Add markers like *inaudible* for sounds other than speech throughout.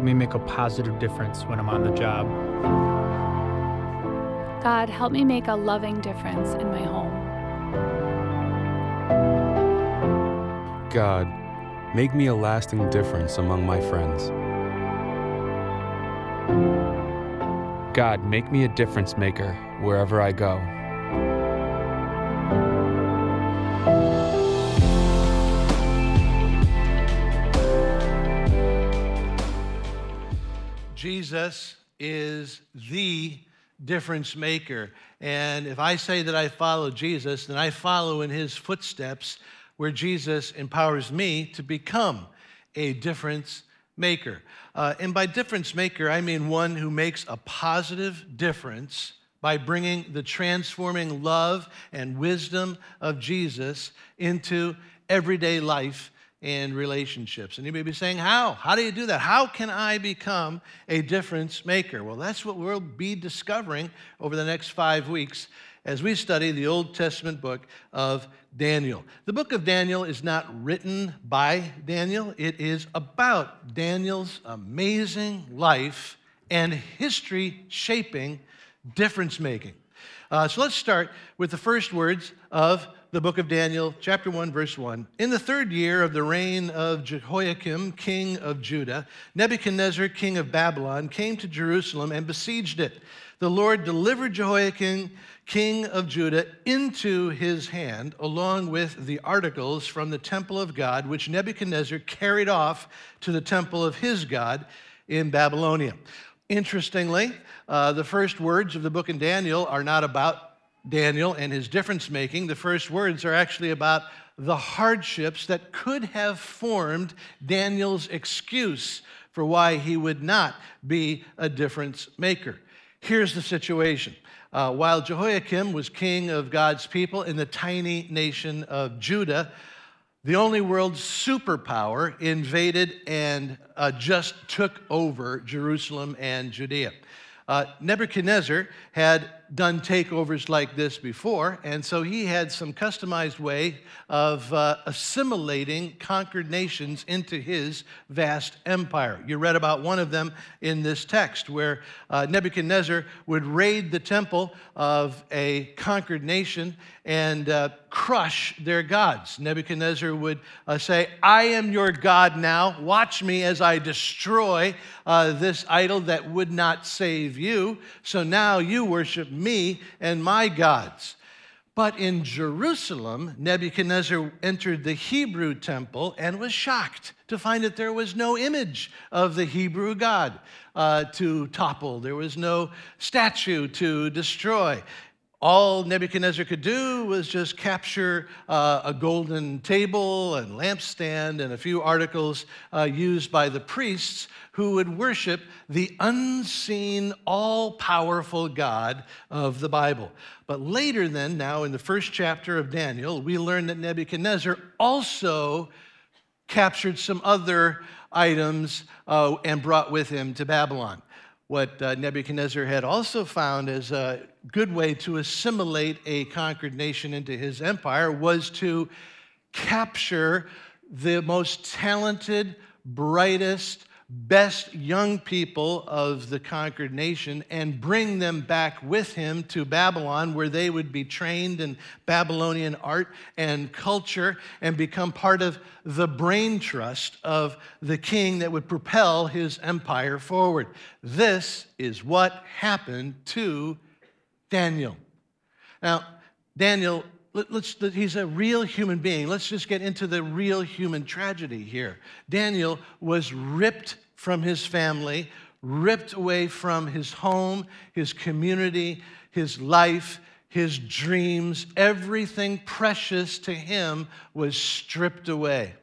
help me make a positive difference when I'm on the job. God, help me make a loving difference in my home. God, make me a lasting difference among my friends. God, make me a difference maker wherever I go. Jesus is the difference maker. And if I say that I follow Jesus, then I follow in his footsteps where Jesus empowers me to become a difference maker. Uh, and by difference maker, I mean one who makes a positive difference by bringing the transforming love and wisdom of Jesus into everyday life and relationships. And you may be saying, How? How do you do that? How can I become a difference maker? Well, that's what we'll be discovering over the next five weeks as we study the Old Testament book of Daniel. The book of Daniel is not written by Daniel, it is about Daniel's amazing life and history shaping difference making. Uh, so let's start with the first words of the book of Daniel, chapter 1, verse 1. In the third year of the reign of Jehoiakim, king of Judah, Nebuchadnezzar, king of Babylon, came to Jerusalem and besieged it. The Lord delivered Jehoiakim, king of Judah, into his hand, along with the articles from the temple of God, which Nebuchadnezzar carried off to the temple of his God in Babylonia. Interestingly, uh, the first words of the book of Daniel are not about Daniel and his difference making, the first words are actually about the hardships that could have formed Daniel's excuse for why he would not be a difference maker. Here's the situation. Uh, while Jehoiakim was king of God's people in the tiny nation of Judah, the only world superpower invaded and uh, just took over Jerusalem and Judea. Uh, Nebuchadnezzar had done takeovers like this before, and so he had some customized way of uh, assimilating conquered nations into his vast empire. You read about one of them in this text, where uh, Nebuchadnezzar would raid the temple of a conquered nation and uh, crush their gods. Nebuchadnezzar would uh, say, I am your God now. Watch me as I destroy uh, this idol that would not save you. So now you worship me and my gods. But in Jerusalem, Nebuchadnezzar entered the Hebrew temple and was shocked to find that there was no image of the Hebrew God uh, to topple, there was no statue to destroy. All Nebuchadnezzar could do was just capture uh, a golden table and lampstand and a few articles uh, used by the priests who would worship the unseen, all powerful God of the Bible. But later, then, now in the first chapter of Daniel, we learn that Nebuchadnezzar also captured some other items uh, and brought with him to Babylon what uh, Nebuchadnezzar had also found as a good way to assimilate a conquered nation into his empire was to capture the most talented, brightest, best young people of the conquered nation and bring them back with him to Babylon, where they would be trained in Babylonian art and culture and become part of the brain trust of the king that would propel his empire forward. This is what happened to Daniel. Now, Daniel let's, he's a real human being. Let's just get into the real human tragedy here. Daniel was ripped from his family, ripped away from his home, his community, his life, his dreams. Everything precious to him was stripped away.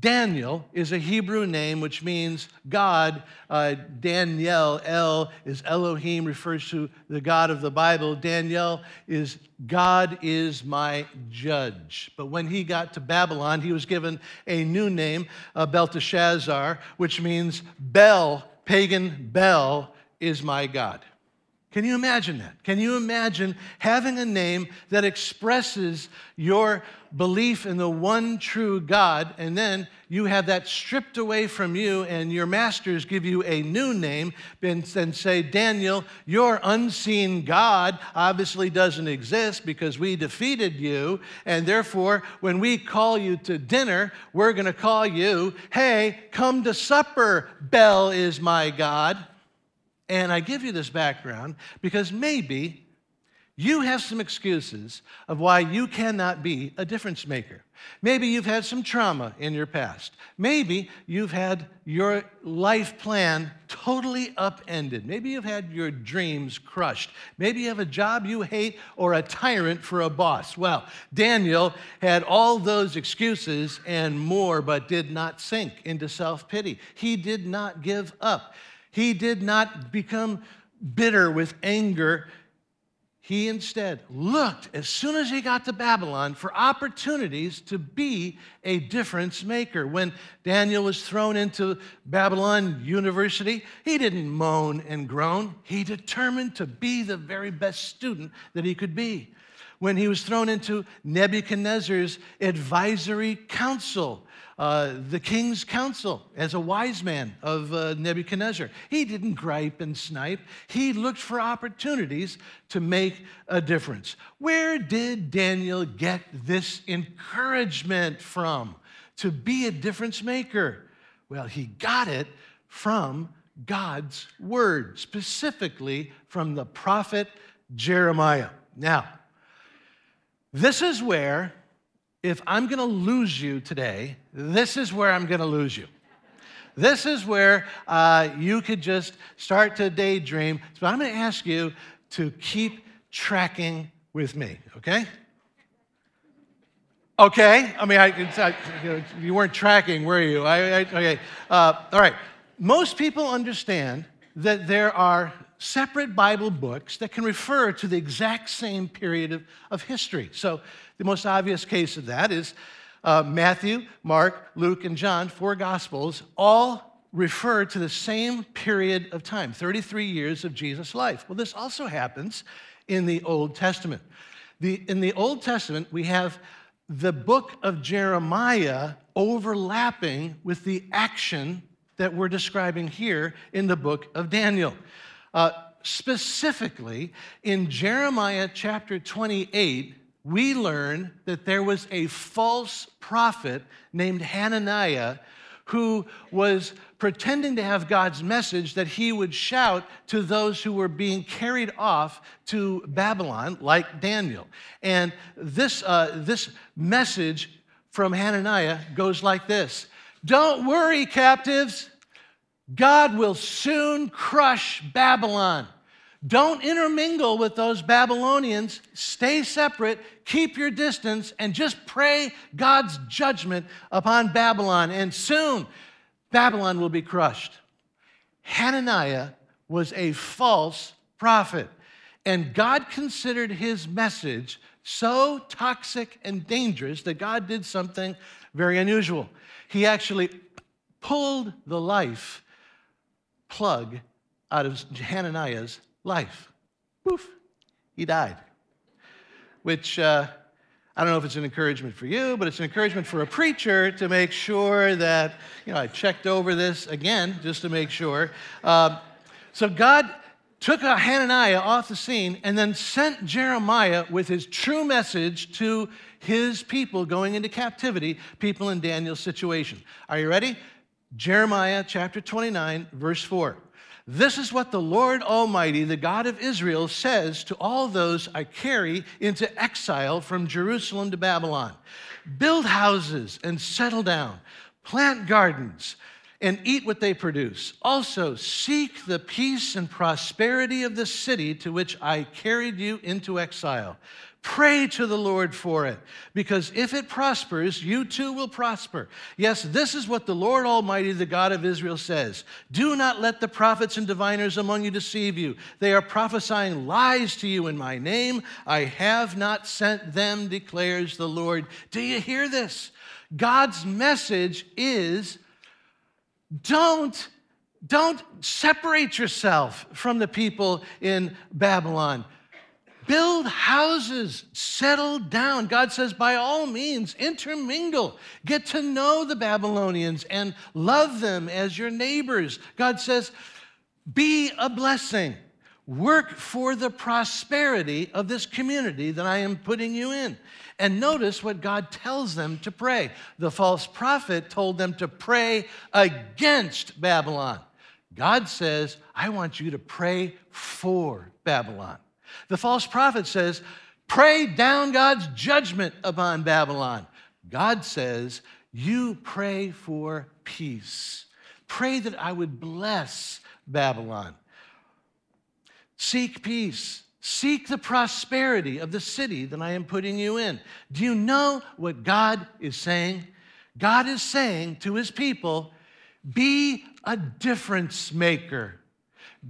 Daniel is a Hebrew name which means God. Uh, Daniel, El is Elohim, refers to the God of the Bible. Daniel is God is my judge. But when he got to Babylon, he was given a new name, uh, Belteshazzar, which means Bel, pagan Bel, is my God. Can you imagine that? Can you imagine having a name that expresses your belief in the one true God, and then you have that stripped away from you, and your masters give you a new name and say, Daniel, your unseen God obviously doesn't exist because we defeated you, and therefore, when we call you to dinner, we're going to call you, hey, come to supper, Bel is my God. And I give you this background because maybe you have some excuses of why you cannot be a difference maker. Maybe you've had some trauma in your past. Maybe you've had your life plan totally upended. Maybe you've had your dreams crushed. Maybe you have a job you hate or a tyrant for a boss. Well, Daniel had all those excuses and more, but did not sink into self pity. He did not give up. He did not become bitter with anger. He instead looked, as soon as he got to Babylon, for opportunities to be a difference maker. When Daniel was thrown into Babylon University, he didn't moan and groan. He determined to be the very best student that he could be. When he was thrown into Nebuchadnezzar's advisory council, uh, the king's council as a wise man of uh, Nebuchadnezzar. He didn't gripe and snipe, he looked for opportunities to make a difference. Where did Daniel get this encouragement from to be a difference maker? Well, he got it from God's word, specifically from the prophet Jeremiah. Now, this is where if I'm to lose you today, this is where I'm to lose you. This is where uh, you could just start to daydream. So I'm to ask you to keep tracking with me, okay? Okay. I mean, I, I, you, know, you, weren't tracking, were you? I, okay. Uh, all right. Most people understand that there are separate Bible books that can refer to the exact same period of, of history. So the most obvious case of that is uh, Matthew, Mark, Luke, and John, four Gospels, all refer to the same period of time 33 years of Jesus' life. Well, this also happens in the Old Testament. The, in the Old Testament, we have the book of Jeremiah overlapping with the action that we're describing here in the book of Daniel. Uh, specifically, in Jeremiah chapter 28, we learn that there was a false prophet named Hananiah who was pretending to have God's message that he would shout to those who were being carried off to Babylon, like Daniel. And this, uh, this message from Hananiah goes like this Don't worry, captives. God will soon crush Babylon. Don't intermingle with those Babylonians. Stay separate, keep your distance, and just pray God's judgment upon Babylon. And soon, Babylon will be crushed. Hananiah was a false prophet, and God considered his message so toxic and dangerous that God did something very unusual. He actually pulled the life plug out of Hananiah's life. Poof, he died. Which uh, I don't know if it's an encouragement for you, but it's an encouragement for a preacher to make sure that, you know, I checked over this again just to make sure. Uh, so God took Hananiah off the scene and then sent Jeremiah with his true message to his people going into captivity, people in Daniel's situation. Are you ready? Jeremiah chapter 29, verse 4. This is what the Lord Almighty, the God of Israel, says to all those I carry into exile from Jerusalem to Babylon Build houses and settle down, plant gardens and eat what they produce. Also, seek the peace and prosperity of the city to which I carried you into exile. Pray to the Lord for it, because if it prospers, you too will prosper. Yes, this is what the Lord Almighty, the God of Israel, says Do not let the prophets and diviners among you deceive you. They are prophesying lies to you in my name. I have not sent them, declares the Lord. Do you hear this? God's message is don't Don't separate yourself from the people in Babylon. Build houses, settle down. God says, by all means, intermingle. Get to know the Babylonians and love them as your neighbors. God says, be a blessing. Work for the prosperity of this community that I am putting you in. And notice what God tells them to pray. The false prophet told them to pray against Babylon. God says, I want you to pray for Babylon. The false prophet says, pray down God's judgment upon Babylon. God says, you pray for peace. Pray that I would bless Babylon. Seek peace. Seek the prosperity of the city that I am putting you in. Do you know what God is saying? God is saying to his people, be a difference maker.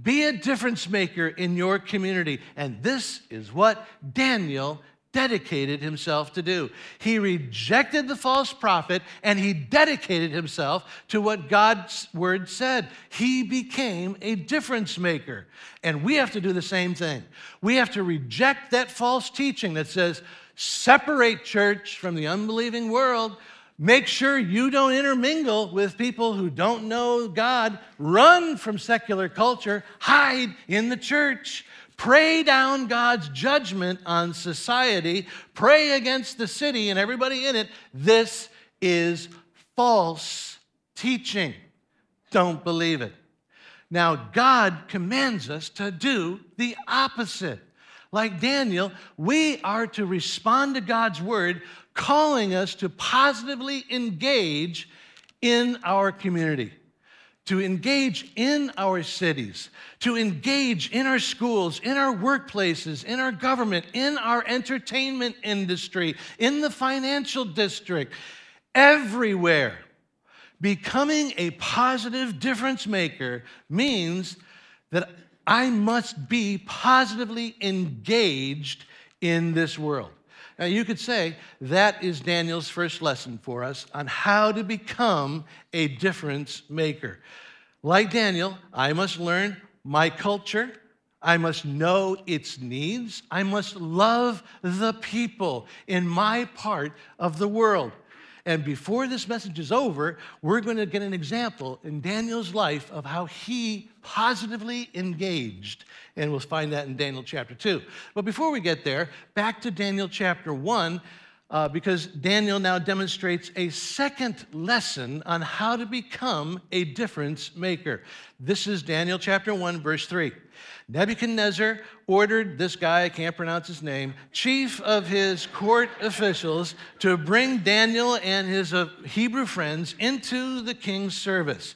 Be a difference maker in your community. And this is what Daniel dedicated himself to do. He rejected the false prophet and he dedicated himself to what God's word said. He became a difference maker. And we have to do the same thing. We have to reject that false teaching that says, separate church from the unbelieving world. Make sure you don't intermingle with people who don't know God. Run from secular culture. Hide in the church. Pray down God's judgment on society. Pray against the city and everybody in it. This is false teaching. Don't believe it. Now, God commands us to do the opposite. Like Daniel, we are to respond to God's word calling us to positively engage in our community, to engage in our cities, to engage in our schools, in our workplaces, in our government, in our entertainment industry, in the financial district, everywhere. Becoming a positive difference maker means that I must be positively engaged in this world. Now, you could say that is Daniel's first lesson for us on how to become a difference maker. Like Daniel, I must learn my culture. I must know its needs. I must love the people in my part of the world. And before this message is over, we're going to get an example in Daniel's life of how he positively engaged. And we'll find that in Daniel chapter 2. But before we get there, back to Daniel chapter 1. Uh, because Daniel now demonstrates a second lesson on how to become a difference maker. This is Daniel chapter 1, verse 3. Nebuchadnezzar ordered this guy, I can't pronounce his name, chief of his court officials, to bring Daniel and his uh, Hebrew friends into the king's service.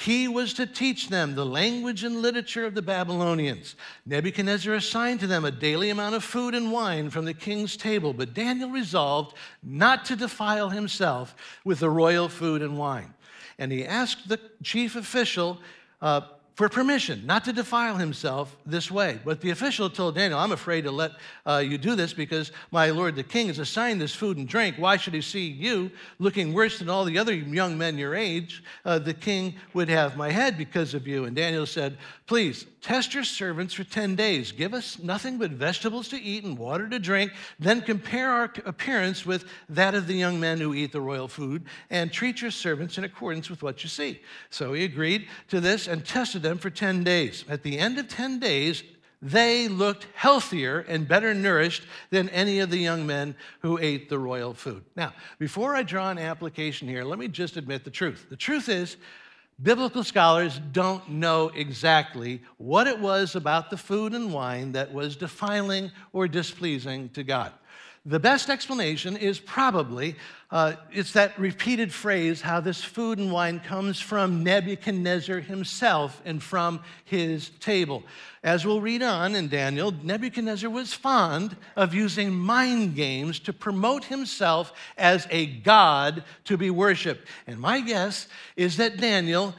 He was to teach them the language and literature of the Babylonians. Nebuchadnezzar assigned to them a daily amount of food and wine from the king's table, but Daniel resolved not to defile himself with the royal food and wine. And he asked the chief official, uh, for permission not to defile himself this way. But the official told Daniel, I'm afraid to let uh, you do this because my lord the king has assigned this food and drink. Why should he see you looking worse than all the other young men your age? Uh, the king would have my head because of you. And Daniel said, Please test your servants for 10 days. Give us nothing but vegetables to eat and water to drink. Then compare our appearance with that of the young men who eat the royal food and treat your servants in accordance with what you see. So he agreed to this and tested them for 10 days. At the end of 10 days, they looked healthier and better nourished than any of the young men who ate the royal food. Now, before I draw an application here, let me just admit the truth. The truth is, biblical scholars don't know exactly what it was about the food and wine that was defiling or displeasing to God. The best explanation is probably uh, it's that repeated phrase how this food and wine comes from Nebuchadnezzar himself and from his table. As we'll read on in Daniel, Nebuchadnezzar was fond of using mind games to promote himself as a god to be worshiped. And my guess is that Daniel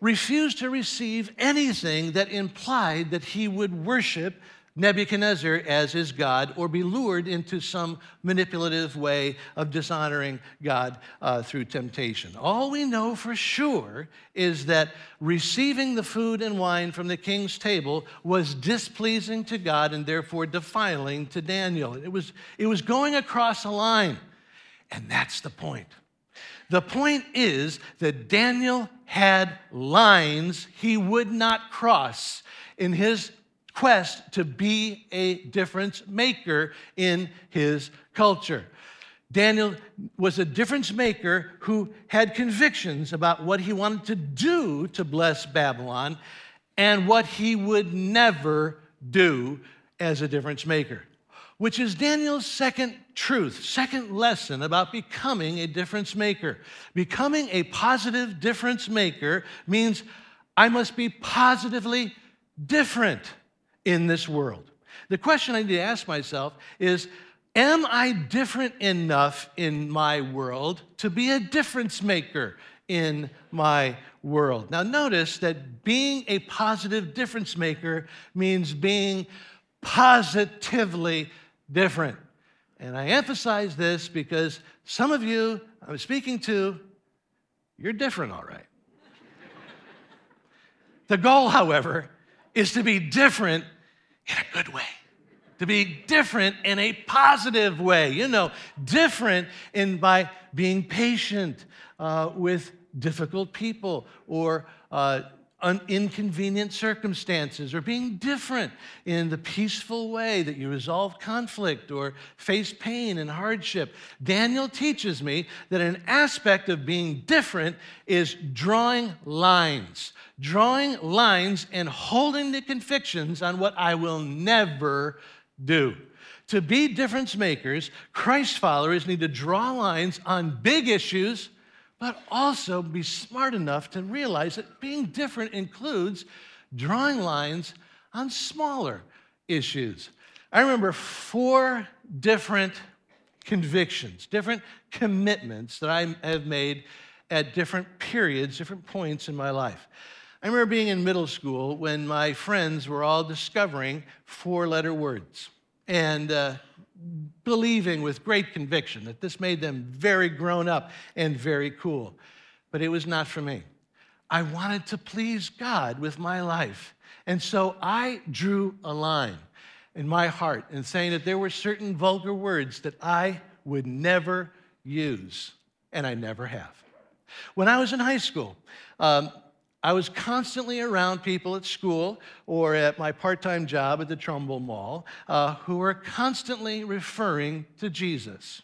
refused to receive anything that implied that he would worship Nebuchadnezzar as his God or be lured into some manipulative way of dishonoring God uh, through temptation. All we know for sure is that receiving the food and wine from the king's table was displeasing to God and therefore defiling to Daniel. It was, it was going across a line, and that's the point. The point is that Daniel had lines he would not cross in his quest to be a difference maker in his culture. Daniel was a difference maker who had convictions about what he wanted to do to bless Babylon and what he would never do as a difference maker, which is Daniel's second truth, second lesson about becoming a difference maker. Becoming a positive difference maker means I must be positively different in this world. The question I need to ask myself is Am I different enough in my world to be a difference maker in my world? Now, notice that being a positive difference maker means being positively different. And I emphasize this because some of you I'm speaking to, you're different, all right. *laughs* the goal, however, is to be different in a good way. To be different in a positive way. You know, different in by being patient uh, with difficult people or uh, un- inconvenient circumstances or being different in the peaceful way that you resolve conflict or face pain and hardship. Daniel teaches me that an aspect of being different is drawing lines, drawing lines and holding the convictions on what I will never do. To be difference makers, Christ followers need to draw lines on big issues but also be smart enough to realize that being different includes drawing lines on smaller issues. I remember four different convictions, different commitments that I have made at different periods, different points in my life. I remember being in middle school when my friends were all discovering four letter words. And uh, believing with great conviction that this made them very grown up and very cool. But it was not for me. I wanted to please God with my life. And so I drew a line in my heart in saying that there were certain vulgar words that I would never use, and I never have. When I was in high school, um, I was constantly around people at school or at my part time job at the Trumbull Mall uh, who were constantly referring to Jesus,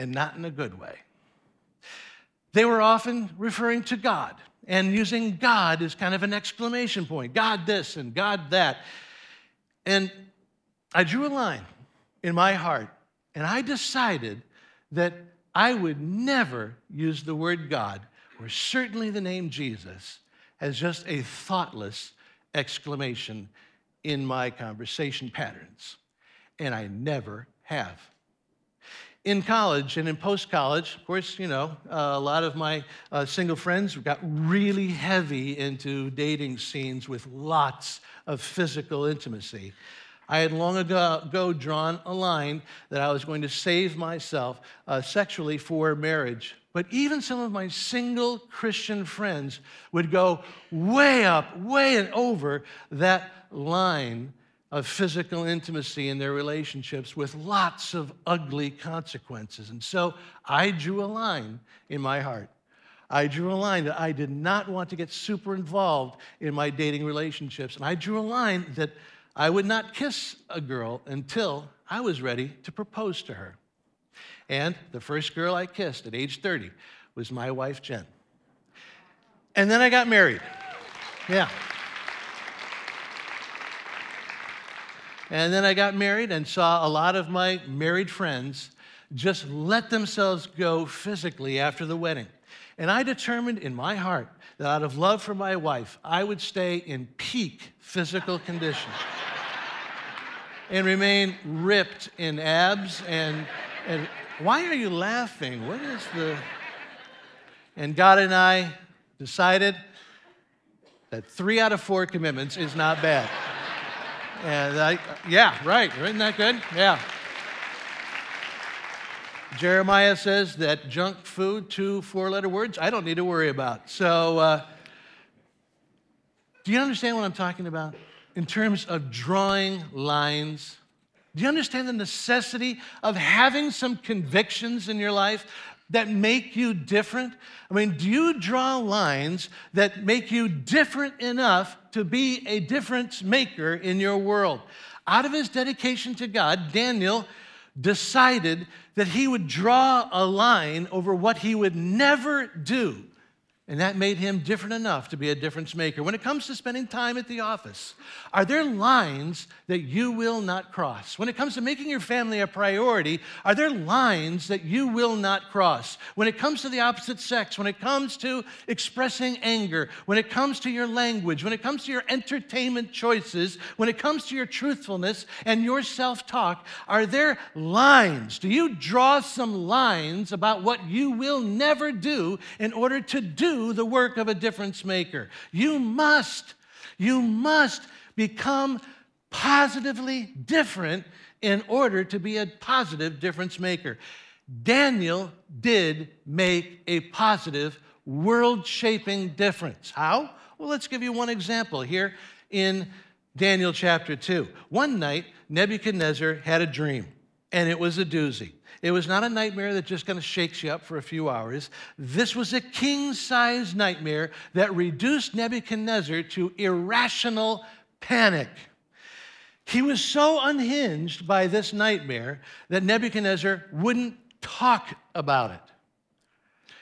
and not in a good way. They were often referring to God and using God as kind of an exclamation point God this and God that. And I drew a line in my heart, and I decided that I would never use the word God, or certainly the name Jesus, as just a thoughtless exclamation in my conversation patterns. And I never have. In college and in post college, of course, you know, uh, a lot of my uh, single friends got really heavy into dating scenes with lots of physical intimacy. I had long ago, drawn a line that I was going to save myself uh, sexually for marriage. But even some of my single Christian friends would go way up, way and over that line of physical intimacy in their relationships with lots of ugly consequences. And so I drew a line in my heart. I drew a line that I did not want to get super involved in my dating relationships. And I drew a line that I would not kiss a girl until I was ready to propose to her. And the first girl I kissed at age 30 was my wife, Jen. And then I got married. Yeah. And then I got married and saw a lot of my married friends just let themselves go physically after the wedding. And I determined in my heart that out of love for my wife, I would stay in peak physical condition and remain ripped in abs and, and why are you laughing? What is the. And God and I decided that three out of four commitments is not bad. And I, yeah, right. Isn't that good? Yeah. Jeremiah says that junk food, two four letter words, I don't need to worry about. So, uh, do you understand what I'm talking about in terms of drawing lines? Do you understand the necessity of having some convictions in your life that make you different? I mean, do you draw lines that make you different enough to be a difference maker in your world? Out of his dedication to God, Daniel decided that he would draw a line over what he would never do and that made him different enough to be a difference maker. When it comes to spending time at the office, are there lines that you will not cross? When it comes to making your family a priority, are there lines that you will not cross? When it comes to the opposite sex, when it comes to expressing anger, when it comes to your language, when it comes to your entertainment choices, when it comes to your truthfulness and your self talk, are there lines? Do you draw some lines about what you will never do in order to do? The work of a difference maker. You must, you must become positively different in order to be a positive difference maker. Daniel did make a positive, world shaping difference. How? Well, let's give you one example here in Daniel chapter 2. One night, Nebuchadnezzar had a dream, and it was a doozy. It was not a nightmare that just kind of shakes you up for a few hours. This was a king sized nightmare that reduced Nebuchadnezzar to irrational panic. He was so unhinged by this nightmare that Nebuchadnezzar wouldn't talk about it.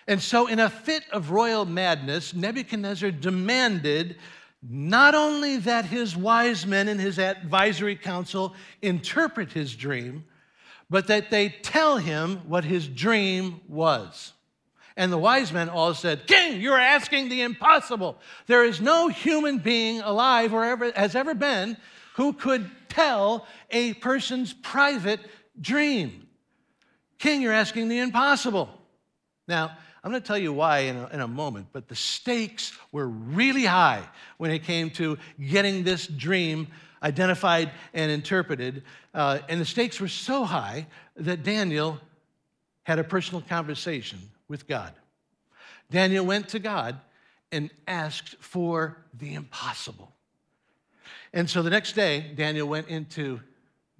And so, in a fit of royal madness, Nebuchadnezzar demanded not only that his wise men and his advisory council interpret his dream, but that they tell him what his dream was. And the wise men all said, King, you're asking the impossible. There is no human being alive or ever, has ever been who could tell a person's private dream. King, you're asking the impossible. Now, I'm going to tell you why in a, in a, moment, but the stakes were really high when it came to getting this dream identified and interpreted. Uh, and the stakes were so high that Daniel had a personal conversation with God. Daniel went to God and asked for the impossible. And so the next day, Daniel went into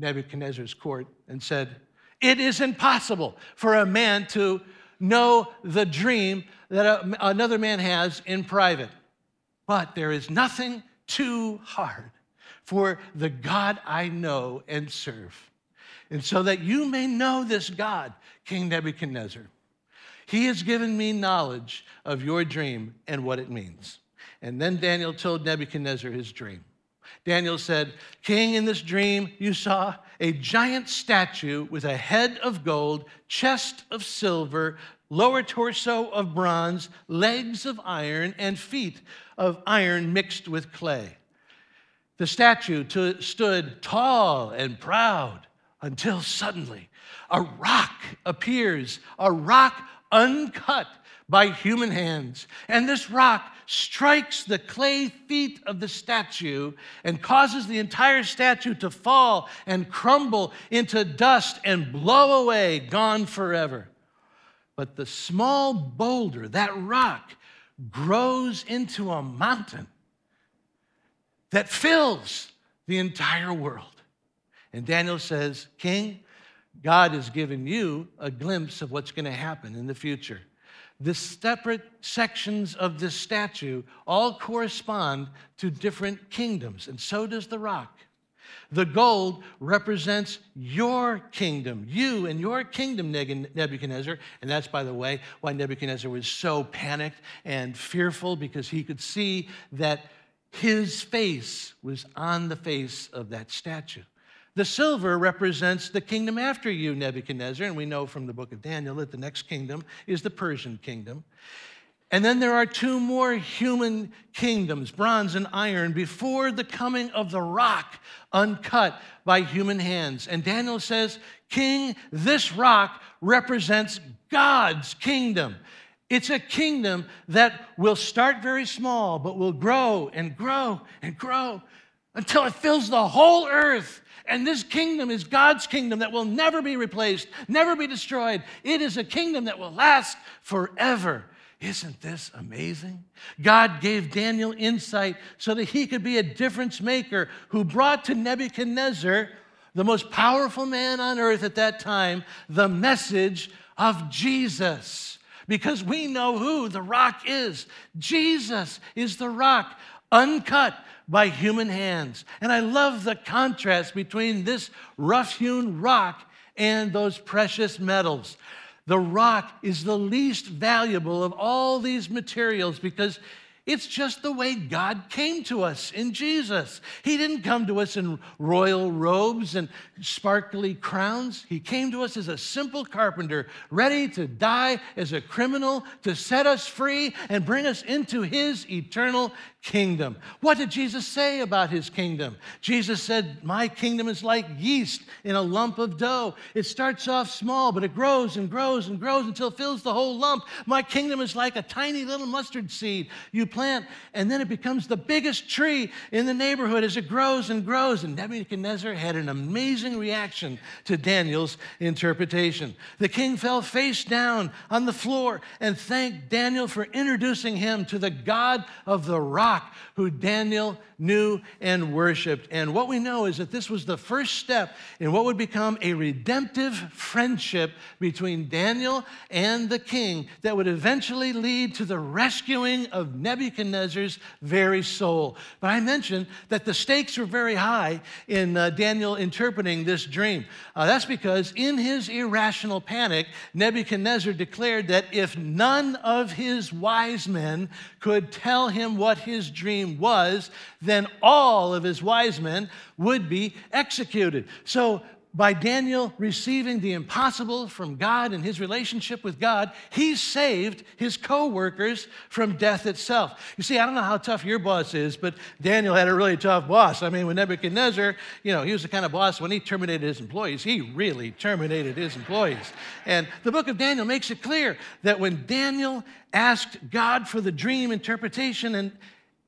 Nebuchadnezzar's court and said, It is impossible for a man to know the dream that a, another man has in private. But there is nothing too hard for the God I know and serve. And so that you may know this God, King Nebuchadnezzar, he has given me knowledge of your dream and what it means. And then Daniel told Nebuchadnezzar his dream. Daniel said, King, in this dream you saw a giant statue with a head of gold, chest of silver, lower torso of bronze, legs of iron, and feet of iron mixed with clay. The statue to, stood tall and proud until suddenly a rock appears, a rock uncut by human hands. And this rock strikes the clay feet of the statue and causes the entire statue to fall and crumble into dust and blow away, gone forever. But the small boulder, that rock, grows into a mountain that fills the entire world. And Daniel says, King, God has given you a glimpse of what's going to happen in the future. The separate sections of this statue all correspond to different kingdoms, and so does the rock. The gold represents your kingdom, you and your kingdom, Nebuchadnezzar. And that's, by the way, why Nebuchadnezzar was so panicked and fearful because he could see that his face was on the face of that statue. The silver represents the kingdom after you, Nebuchadnezzar, and we know from the book of Daniel that the next kingdom is the Persian kingdom. And then there are two more human kingdoms, bronze and iron, before the coming of the rock, uncut by human hands. And Daniel says, King, this rock represents God's kingdom. It's a kingdom that will start very small, but will grow and grow and grow until it fills the whole earth. And this kingdom is God's kingdom that will never be replaced, never be destroyed. It is a kingdom that will last forever. Isn't this amazing? God gave Daniel insight so that he could be a difference maker who brought to Nebuchadnezzar, the most powerful man on earth at that time, the message of Jesus. Because we know who the rock is. Jesus is the rock, uncut by human hands. And I love the contrast between this rough hewn rock and those precious metals. The rock is the least valuable of all these materials because it's just the way God came to us in Jesus. He didn't come to us in royal robes and sparkly crowns. He came to us as a simple carpenter, ready to die as a criminal, to set us free and bring us into his eternal kingdom. What did Jesus say about his kingdom? Jesus said, My kingdom is like yeast in a lump of dough. It starts off small, but it grows and grows and grows until it fills the whole lump. My kingdom is like a tiny little mustard seed you plant, and then it becomes the biggest tree in the neighborhood as it grows and grows. And Nebuchadnezzar had an amazing reaction to Daniel's interpretation. The king fell face down on the floor and thanked Daniel for introducing him to the God of the rock who Daniel knew and worshiped. And what we know is that this was the first step in what would become a redemptive friendship between Daniel and the king that would eventually lead to the rescuing of Nebuchadnezzar's very soul. But I mentioned that the stakes were very high in uh, Daniel interpreting this dream. Uh, that's because in his irrational panic, Nebuchadnezzar declared that if none of his wise men could tell him what his dream was, then all of his wise men would be executed. So, by Daniel receiving the impossible from God and his relationship with God, he saved his co workers from death itself. You see, I don't know how tough your boss is, but Daniel had a really tough boss. I mean, when Nebuchadnezzar, you know, he was the kind of boss when he terminated his employees, he really terminated his employees. And the book of Daniel makes it clear that when Daniel asked God for the dream interpretation and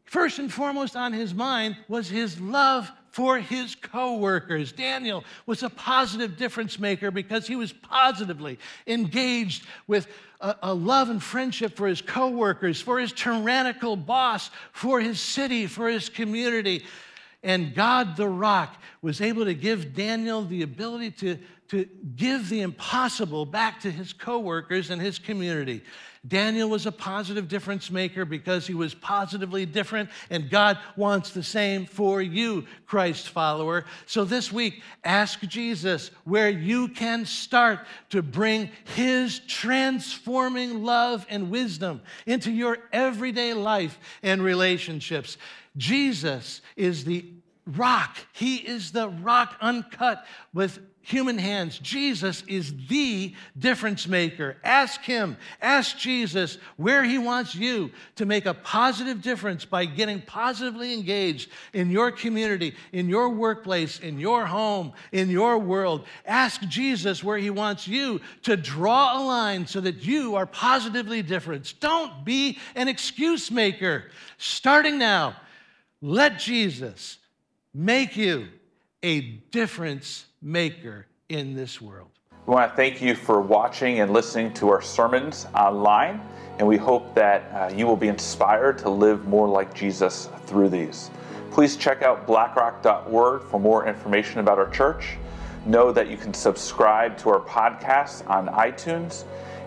First and foremost on his mind was his love for his coworkers. Daniel was a positive difference maker because he was positively engaged with a, a, love and friendship for his coworkers, for his tyrannical boss, for his city, for his community. And God the rock was able to give Daniel the ability to, to give the impossible back to his coworkers and his community. Daniel was a positive difference maker because he was positively different, and God wants the same for you, Christ follower. So this week, ask Jesus where you can start to bring his transforming love and wisdom into your everyday life and relationships. Jesus is the rock. He is the rock uncut with human hands. Jesus is the difference maker. Ask him, ask Jesus where he wants you to make a positive difference by getting positively engaged in your community, in your workplace, in your home, in your world. Ask Jesus where he wants you to draw a line so that you are positively different. Don't be an excuse maker. Starting now, let Jesus make you a difference maker in this world. We want to thank you for watching and listening to our sermons online, and we hope that uh, you will be inspired to live more like Jesus through these. Please check out blackrock.org for more information about our church. Know that you can subscribe to our podcast on iTunes,